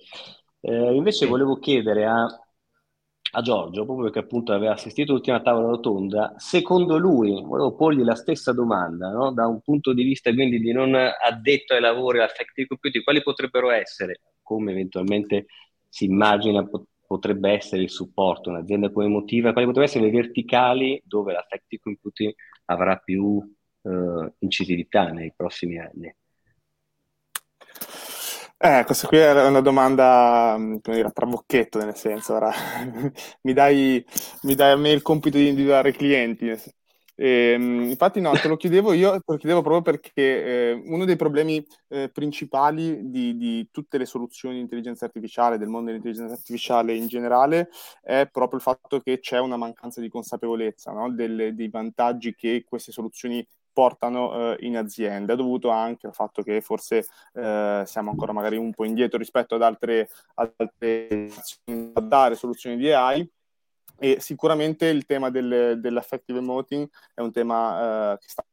Eh, invece sì. volevo chiedere a, a, Giorgio, proprio perché appunto aveva assistito all'ultima tavola rotonda, secondo lui, volevo porgli la stessa domanda, no? da un punto di vista quindi di non addetto ai lavori al factory computing, quali potrebbero essere, come eventualmente si immagina potrebbe essere il supporto, un'azienda come Motiva, quali potrebbero essere le verticali dove la Tactic Computing avrà più eh, incisività nei prossimi anni? Eh, questa qui è una domanda come dire, a trabocchetto, nel senso, ora mi, dai, mi dai a me il compito di individuare i clienti. E, ehm, infatti no, te lo chiedevo io, te lo chiedevo proprio perché eh, uno dei problemi eh, principali di, di, tutte le soluzioni di intelligenza artificiale, del mondo dell'intelligenza artificiale in generale, è proprio il fatto che c'è una mancanza di consapevolezza no? Delle, dei vantaggi che queste soluzioni portano eh, in azienda, dovuto anche al fatto che forse eh, siamo ancora magari un po' indietro rispetto ad altre, altre a dare soluzioni di AI e sicuramente il tema del, dell'affective emoting è un tema uh, che sta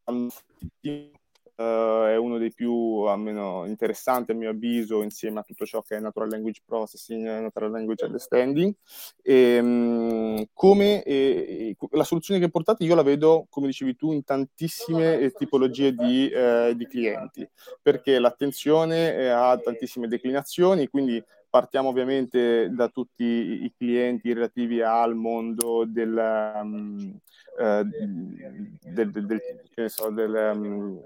Uh, è uno dei più almeno interessanti a mio avviso insieme a tutto ciò che è natural language processing natural language understanding. E, um, come e, la soluzione che portate io la vedo come dicevi tu in tantissime tipologie di, uh, di clienti perché l'attenzione ha tantissime declinazioni quindi partiamo ovviamente da tutti i clienti relativi al mondo del, um, uh, del, del, del, so, del um,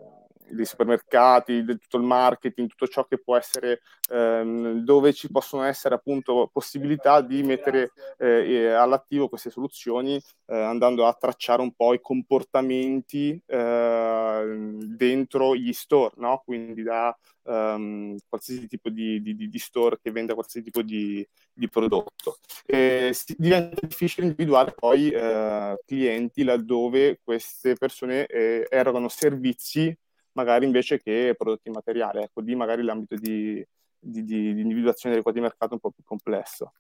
dei supermercati, di tutto il marketing, tutto ciò che può essere ehm, dove ci possono essere appunto possibilità di mettere eh, all'attivo queste soluzioni eh, andando a tracciare un po' i comportamenti eh, dentro gli store, no? quindi da um, qualsiasi tipo di, di, di, store che venda qualsiasi tipo di, di prodotto. E diventa difficile individuare poi uh, clienti laddove queste persone eh, erogano servizi magari invece che prodotti materiali. Ecco, lì magari l'ambito di, di, di, di individuazione delle quote di mercato è un po' più complesso.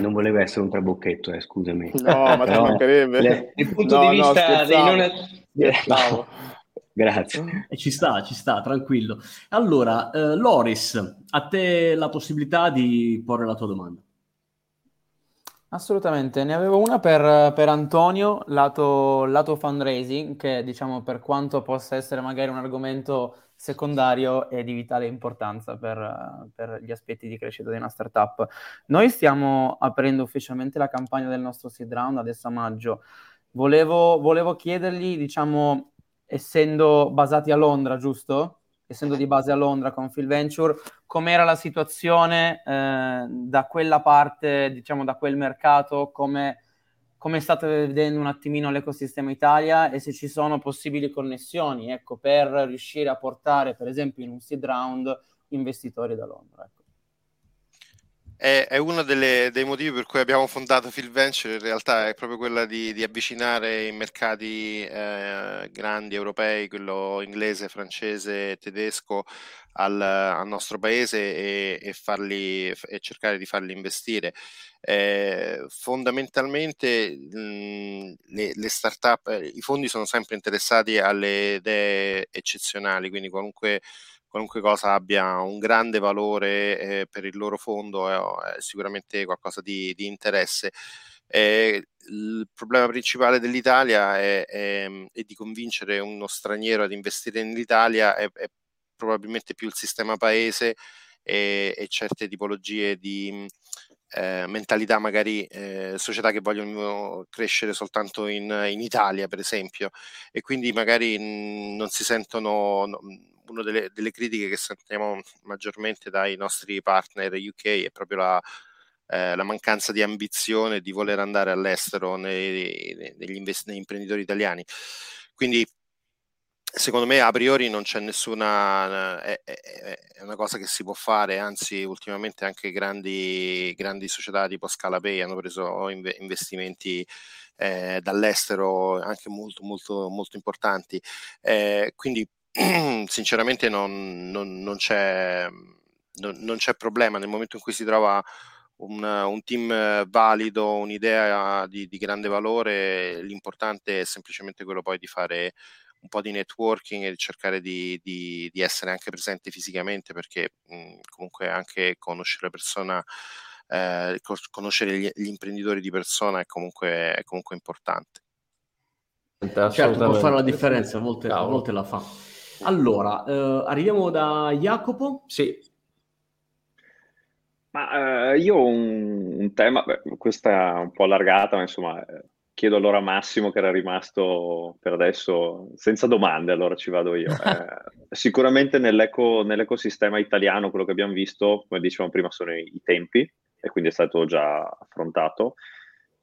Non voleva essere un trabocchetto, eh, scusami. No, ma ci mancherebbe. Le... Il punto no, di vista no, dei non... Grazie. E ci sta, ci sta, tranquillo. Allora, eh, Loris, a te la possibilità di porre la tua domanda. Assolutamente, ne avevo una per, per Antonio, lato, lato fundraising, che diciamo per quanto possa essere magari un argomento secondario è di vitale importanza per, per, gli aspetti di crescita di una startup. Noi stiamo aprendo ufficialmente la campagna del nostro seed round adesso a maggio. Volevo, volevo chiedergli, diciamo, essendo basati a Londra, giusto? Essendo di base a Londra con Phil Venture, com'era la situazione eh, da quella parte, diciamo da quel mercato, come, come state vedendo un attimino l'ecosistema Italia e se ci sono possibili connessioni, ecco, per riuscire a portare, per esempio, in un seed round investitori da Londra. È, è uno delle, dei motivi per cui abbiamo fondato Phil Venture, in realtà è proprio quella di, di avvicinare i mercati eh, grandi europei, quello inglese, francese, tedesco, al, al nostro paese e, e, farli, e, cercare di farli investire. Eh, fondamentalmente mh, le, le start-up, eh, i fondi sono sempre interessati alle idee eccezionali, quindi qualunque qualunque cosa abbia un grande valore eh, per il loro fondo è, è sicuramente qualcosa di, di interesse. Eh, il problema principale dell'Italia è, è, è, di convincere uno straniero ad investire nell'Italia, è, è probabilmente più il sistema paese e, e certe tipologie di eh, mentalità, magari eh, società che vogliono crescere soltanto in, in, Italia, per esempio, e quindi magari mh, non si sentono. No, una delle, delle, critiche che sentiamo maggiormente dai nostri partner UK è proprio la, eh, la mancanza di ambizione di voler andare all'estero nei, negli invest- negli imprenditori italiani. Quindi secondo me a priori non c'è nessuna è, è, è, una cosa che si può fare anzi ultimamente anche grandi, grandi società tipo Scalapay hanno preso investimenti eh, dall'estero anche molto molto molto importanti. Eh, quindi sinceramente non, non, non, c'è, non, c'è, problema. Nel momento in cui si trova un, un team valido, un'idea di, di, grande valore, l'importante è semplicemente quello poi di fare un po' di networking e di cercare di, di, di essere anche presenti fisicamente perché mh, comunque anche conoscere persona eh, conoscere gli, gli, imprenditori di persona è comunque, è comunque importante. Certo, può fare la differenza, a volte, a volte la fa. Allora, eh, arriviamo da Jacopo. Sì. Ma eh, io ho un, un tema, beh, questa è un po' allargata, ma insomma, eh, chiedo allora a Massimo che era rimasto per adesso senza domande, allora ci vado io. Eh, sicuramente nell'eco, nell'ecosistema italiano quello che abbiamo visto, come dicevamo prima, sono i, i tempi, e quindi è stato già affrontato,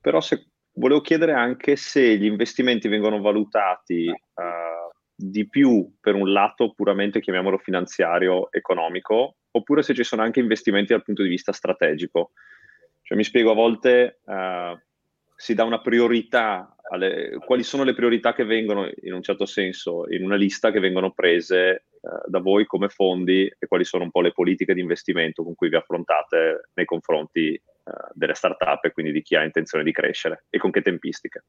però se, volevo chiedere anche se gli investimenti vengono valutati uh, di più per un lato puramente, chiamiamolo finanziario, economico, oppure se ci sono anche investimenti dal punto di vista strategico. Cioè, mi spiego, a volte uh, si dà una priorità, alle, quali sono le priorità che vengono, in un certo senso, in una lista che vengono prese uh, da voi come fondi e quali sono un po' le politiche di investimento con cui vi affrontate nei confronti uh, delle start-up e quindi di chi ha intenzione di crescere e con che tempistiche.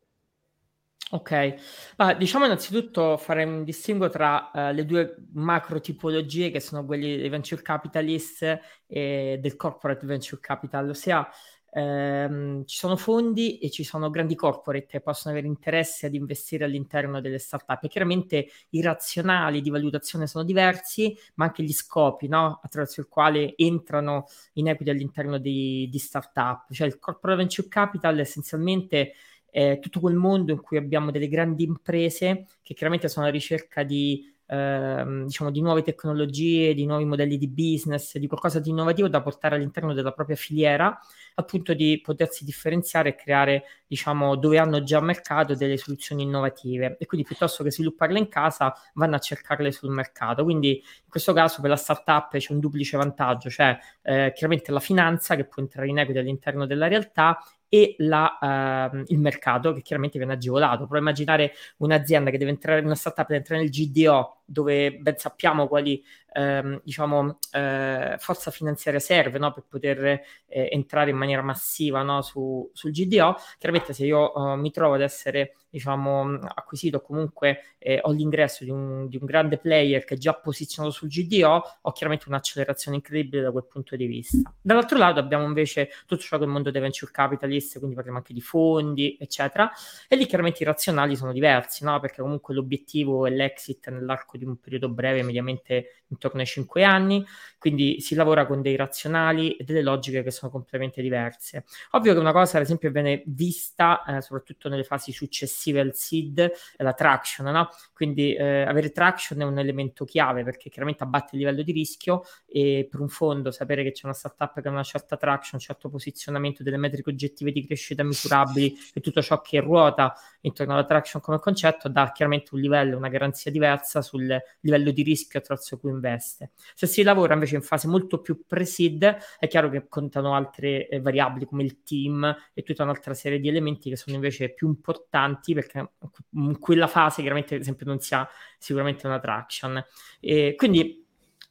Ok, ma diciamo innanzitutto fare un distinguo tra uh, le due macro tipologie che sono quelli dei venture capitalist e del corporate venture capital, ossia ehm, ci sono fondi e ci sono grandi corporate che possono avere interesse ad investire all'interno delle startup e chiaramente i razionali di valutazione sono diversi, ma anche gli scopi no? attraverso il quale entrano in equity all'interno di, di startup, cioè il corporate venture capital essenzialmente eh, tutto quel mondo in cui abbiamo delle grandi imprese che chiaramente sono alla ricerca di, eh, diciamo, di nuove tecnologie, di nuovi modelli di business, di qualcosa di innovativo da portare all'interno della propria filiera, appunto di potersi differenziare e creare, diciamo, dove hanno già mercato delle soluzioni innovative e quindi piuttosto che svilupparle in casa vanno a cercarle sul mercato. Quindi in questo caso per la startup c'è un duplice vantaggio, cioè eh, chiaramente la finanza che può entrare in equity all'interno della realtà e la, uh, il mercato che chiaramente viene agevolato. Prova a immaginare un'azienda che deve entrare, una startup deve entrare nel GDO dove ben sappiamo quali ehm, diciamo, eh, forza finanziaria serve no? per poter eh, entrare in maniera massiva no? Su, sul GDO. Chiaramente se io uh, mi trovo ad essere diciamo, acquisito comunque eh, ho l'ingresso di un, di un, grande player che è già posizionato sul GDO, ho chiaramente un'accelerazione incredibile da quel punto di vista. Dall'altro lato abbiamo invece tutto ciò che è il mondo dei venture capitalist, quindi parliamo anche di fondi, eccetera, e lì chiaramente i razionali sono diversi, no? perché comunque l'obiettivo è l'exit nell'arco di un periodo breve, mediamente intorno ai 5 anni, quindi si lavora con dei razionali e delle logiche che sono completamente diverse. Ovvio che una cosa, ad esempio, viene vista eh, soprattutto nelle fasi successive al seed è la traction, no? Quindi eh, avere traction è un elemento chiave perché chiaramente abbatte il livello di rischio e per un fondo sapere che c'è una startup che ha una certa traction, un certo posizionamento, delle metriche oggettive di crescita misurabili e tutto ciò che ruota intorno alla traction come concetto dà chiaramente un livello, una garanzia diversa sul livello di rischio attraverso cui investe. Se si lavora invece in fase molto più pre-seed, è chiaro che contano altre eh, variabili come il team e tutta un'altra serie di elementi che sono invece più importanti perché in quella fase chiaramente ad esempio non si ha sicuramente una traction. E quindi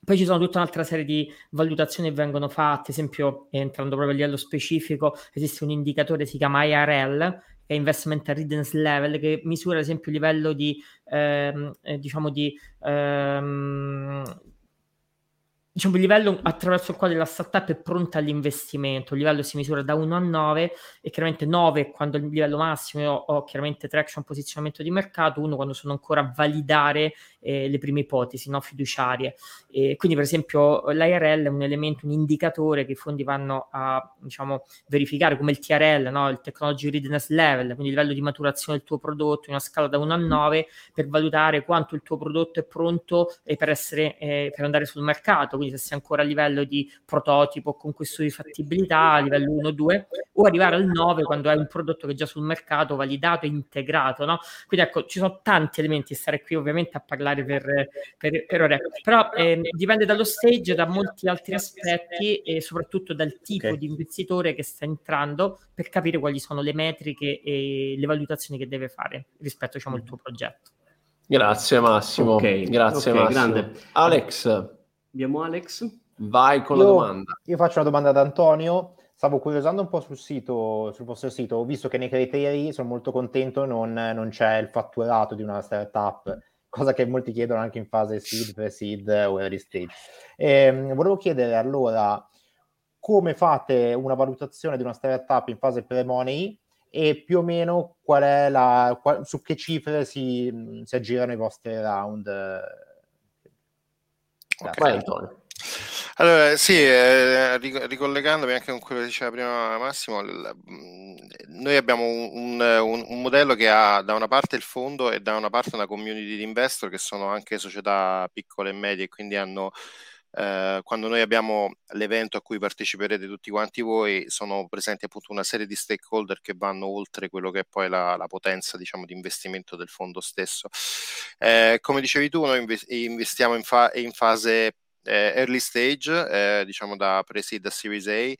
poi ci sono tutta un'altra serie di valutazioni che vengono fatte, ad esempio entrando proprio a livello specifico, esiste un indicatore, si chiama IRL, è Investment Readiness Level, che misura ad esempio il livello di, ehm, eh, diciamo di, ehm, diciamo, il livello attraverso il quale la startup è pronta all'investimento. Il livello si misura da 1 a 9 e chiaramente 9 quando il livello massimo io ho chiaramente traction posizionamento di mercato, 1 quando sono ancora a validare eh, le prime ipotesi no, fiduciarie. E quindi per esempio l'IRL è un elemento, un indicatore che i fondi vanno a diciamo, verificare come il TRL, no, il Technology Readiness Level, quindi il livello di maturazione del tuo prodotto in una scala da 1 a 9 per valutare quanto il tuo prodotto è pronto eh, per, essere, eh, per andare sul mercato quindi se sei ancora a livello di prototipo con questo di fattibilità, a livello 1-2, o arrivare al 9 quando hai un prodotto che è già sul mercato, validato e integrato, no? Quindi ecco, ci sono tanti elementi, stare qui ovviamente a parlare per, per, per ore, però eh, dipende dallo stage, da molti altri aspetti e soprattutto dal tipo okay. di investitore che sta entrando per capire quali sono le metriche e le valutazioni che deve fare rispetto diciamo, al tuo progetto. Grazie Massimo. Okay. Grazie okay, Massimo. Grande. Alex, Abbiamo Alex. Vai con io, la domanda. Io faccio una domanda ad Antonio. Stavo curiosando un po' sul sito, sul vostro sito, ho visto che nei criteri sono molto contento, non, non c'è il fatturato di una startup, cosa che molti chiedono anche in fase seed, pre-seed o early stage. E, ehm, volevo chiedere allora come fate una valutazione di una startup in fase pre-money e più o meno qual è la, qual, su che cifre si, si aggirano i vostri round. Antonio. Allora, sì, eh, ricollegandomi anche con quello che diceva prima Massimo, l- noi abbiamo un, un, un, modello che ha da una parte il fondo e da una parte una community di investor che sono anche società piccole e medie, quindi hanno eh, quando noi abbiamo l'evento a cui parteciperete tutti quanti voi, sono presenti appunto una serie di stakeholder che vanno oltre quello che è poi la, la potenza diciamo, di investimento del fondo stesso. Eh, come dicevi tu, noi investiamo in, fa- in fase eh, early stage, eh, diciamo da pre-seed a Series A,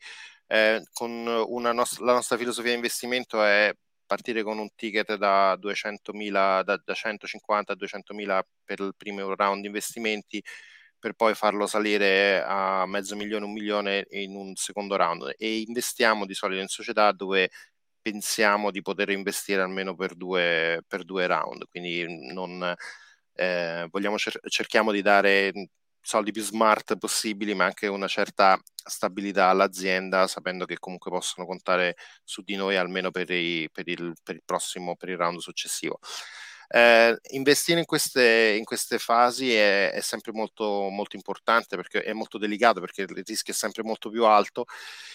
eh, con nos- la nostra filosofia di investimento è partire con un ticket da 200.000, da, da 150 a 200.000 per il primo round di investimenti per poi farlo salire a mezzo milione, un milione in un secondo round. E investiamo di solito in società dove pensiamo di poter investire almeno per due, per due round, quindi non, eh, cer- cerchiamo di dare soldi più smart possibili, ma anche una certa stabilità all'azienda, sapendo che comunque possono contare su di noi almeno per, i, per, il, per il, prossimo, per il round successivo. Eh, investire in queste, in queste fasi è, è, sempre molto, molto importante perché è molto delicato perché il rischio è sempre molto più alto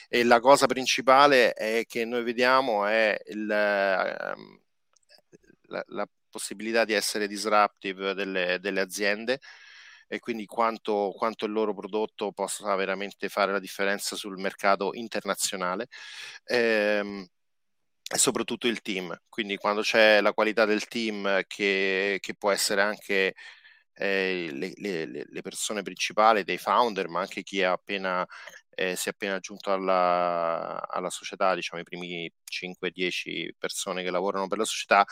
e la cosa principale è che noi vediamo è il, ehm, la, la, possibilità di essere disruptive delle, delle aziende e quindi quanto, quanto, il loro prodotto possa veramente fare la differenza sul mercato internazionale. Ehm, e soprattutto il team. Quindi quando c'è la qualità del team che, che può essere anche eh, le, le, le, persone principali dei founder, ma anche chi è appena, eh, si è appena aggiunto alla, alla società, diciamo i primi 5-10 persone che lavorano per la società,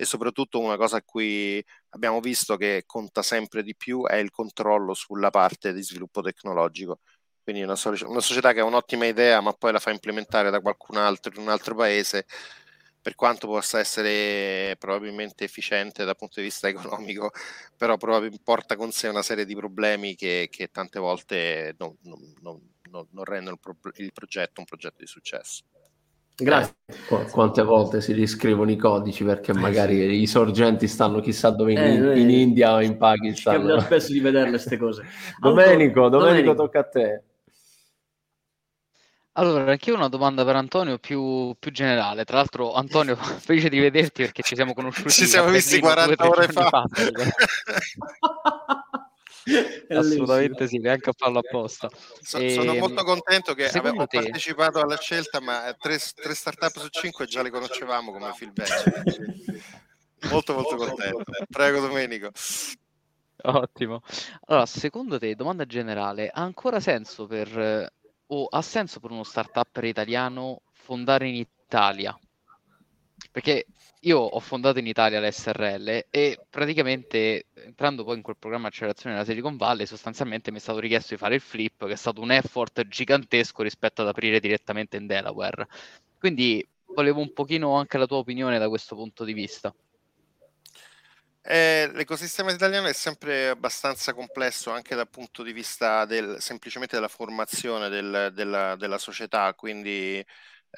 e soprattutto una cosa a cui abbiamo visto che conta sempre di più è il controllo sulla parte di sviluppo tecnologico. Quindi una, so- una società che ha un'ottima idea ma poi la fa implementare da qualcun altro in un altro paese, per quanto possa essere probabilmente efficiente dal punto di vista economico, però probabilmente porta con sé una serie di problemi che, che tante volte non, non, non, non rendono il, pro- il progetto un progetto di successo. Grazie. Eh, quante volte si riscrivono i codici perché magari eh, sì. i sorgenti stanno chissà dove in, eh, in India o in Pakistan. Capita spesso di vederle queste cose. Domenico, Domenico, Domenico, tocca a te. Allora, anche io ho una domanda per Antonio più, più generale. Tra l'altro, Antonio, felice di vederti perché ci siamo conosciuti. Ci siamo visti 40 ore fa. fa Assolutamente sì, neanche a farlo apposta. So, e... Sono ehm, molto contento che avevo te... partecipato alla scelta, ma tre, tre startup su cinque già le conoscevamo come Bench. molto molto contento. Prego Domenico. Ottimo. Allora, secondo te, domanda generale, ha ancora senso per o ha senso per uno startup italiano fondare in Italia? Perché io ho fondato in Italia l'SRL e praticamente entrando poi in quel programma accelerazione della Silicon Valley sostanzialmente mi è stato richiesto di fare il flip che è stato un effort gigantesco rispetto ad aprire direttamente in Delaware. Quindi volevo un pochino anche la tua opinione da questo punto di vista. Eh, l'ecosistema italiano è sempre abbastanza complesso anche dal punto di vista del, semplicemente della formazione del, della, della, società, quindi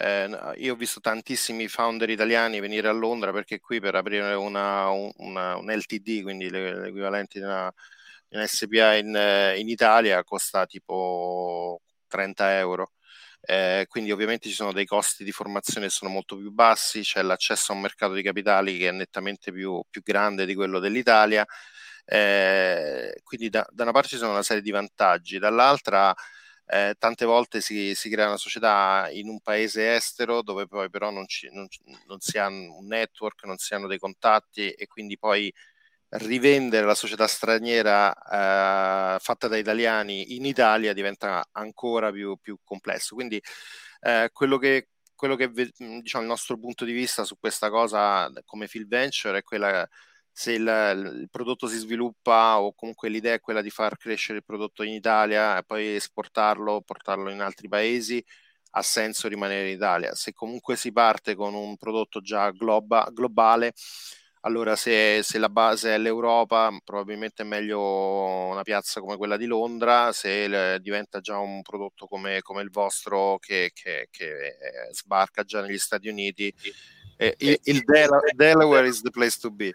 eh, io ho visto tantissimi founder italiani venire a Londra perché qui per aprire una, una, un LTD, quindi l'equivalente di una, di una SPA in, in Italia, costa tipo 30 euro. Eh, quindi ovviamente ci sono dei costi di formazione che sono molto più bassi, c'è l'accesso a un mercato di capitali che è nettamente più, più grande di quello dell'Italia, eh, quindi da, da, una parte ci sono una serie di vantaggi, dall'altra eh, tante volte si, si, crea una società in un paese estero dove poi però non, ci, non, non si ha un network, non si hanno dei contatti e quindi poi rivendere la società straniera eh, fatta da italiani in Italia diventa ancora più, più complesso. Quindi eh, quello che, quello che diciamo, il nostro punto di vista su questa cosa come Phil Venture è quella se il, il, prodotto si sviluppa o comunque l'idea è quella di far crescere il prodotto in Italia e poi esportarlo, portarlo in altri paesi, ha senso rimanere in Italia. Se comunque si parte con un prodotto già globa, globale, allora, se, se, la base è l'Europa, probabilmente è meglio una piazza come quella di Londra, se le, diventa già un prodotto come, come il vostro che, che, che, eh, sbarca già negli Stati Uniti, eh, il, il Del- Delaware is the place to be.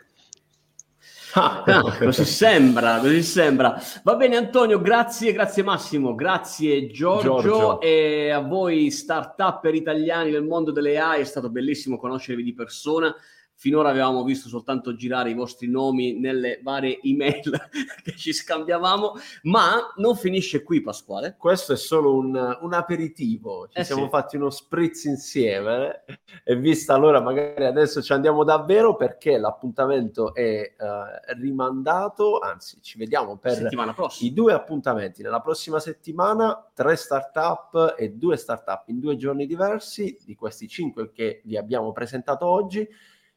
Ah, così sembra, così sembra. Va bene Antonio, grazie, grazie Massimo, grazie Giorgio, Giorgio. e a voi start-upper italiani del mondo delle AI, è stato bellissimo conoscervi di persona finora avevamo visto soltanto girare i vostri nomi nelle varie email che ci scambiavamo, ma non finisce qui Pasquale. Questo è solo un, un aperitivo, ci eh siamo sì. fatti uno spritz insieme eh? e vista allora magari adesso ci andiamo davvero perché l'appuntamento è uh, rimandato, anzi ci vediamo per i due appuntamenti. Nella prossima settimana tre startup e due startup in due giorni diversi, di questi cinque che vi abbiamo presentato oggi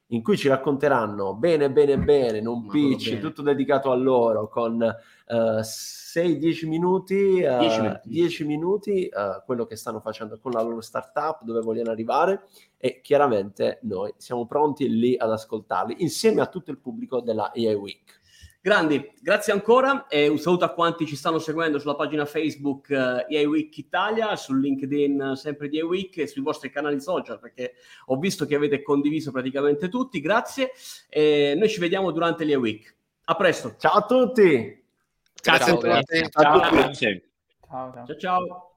in cui ci racconteranno bene, bene, bene, non pitch, bene. tutto dedicato a loro, con uh, eh, 6-10 minuti, uh, 10 minuti, 10 minuti uh, quello che stanno facendo con la loro startup, dove vogliono arrivare e chiaramente noi siamo pronti lì ad ascoltarli insieme a tutto il pubblico della AI Week. Grandi, grazie ancora e un saluto a quanti ci stanno seguendo sulla pagina Facebook uh, EA Week Italia, sul LinkedIn uh, sempre di EA Week e sui vostri canali social perché ho visto che avete condiviso praticamente tutti, grazie e noi ci vediamo durante l'EA Week. A presto. Ciao a tutti. Grazie ciao, a tutti. Ciao, ciao. ciao. ciao. ciao.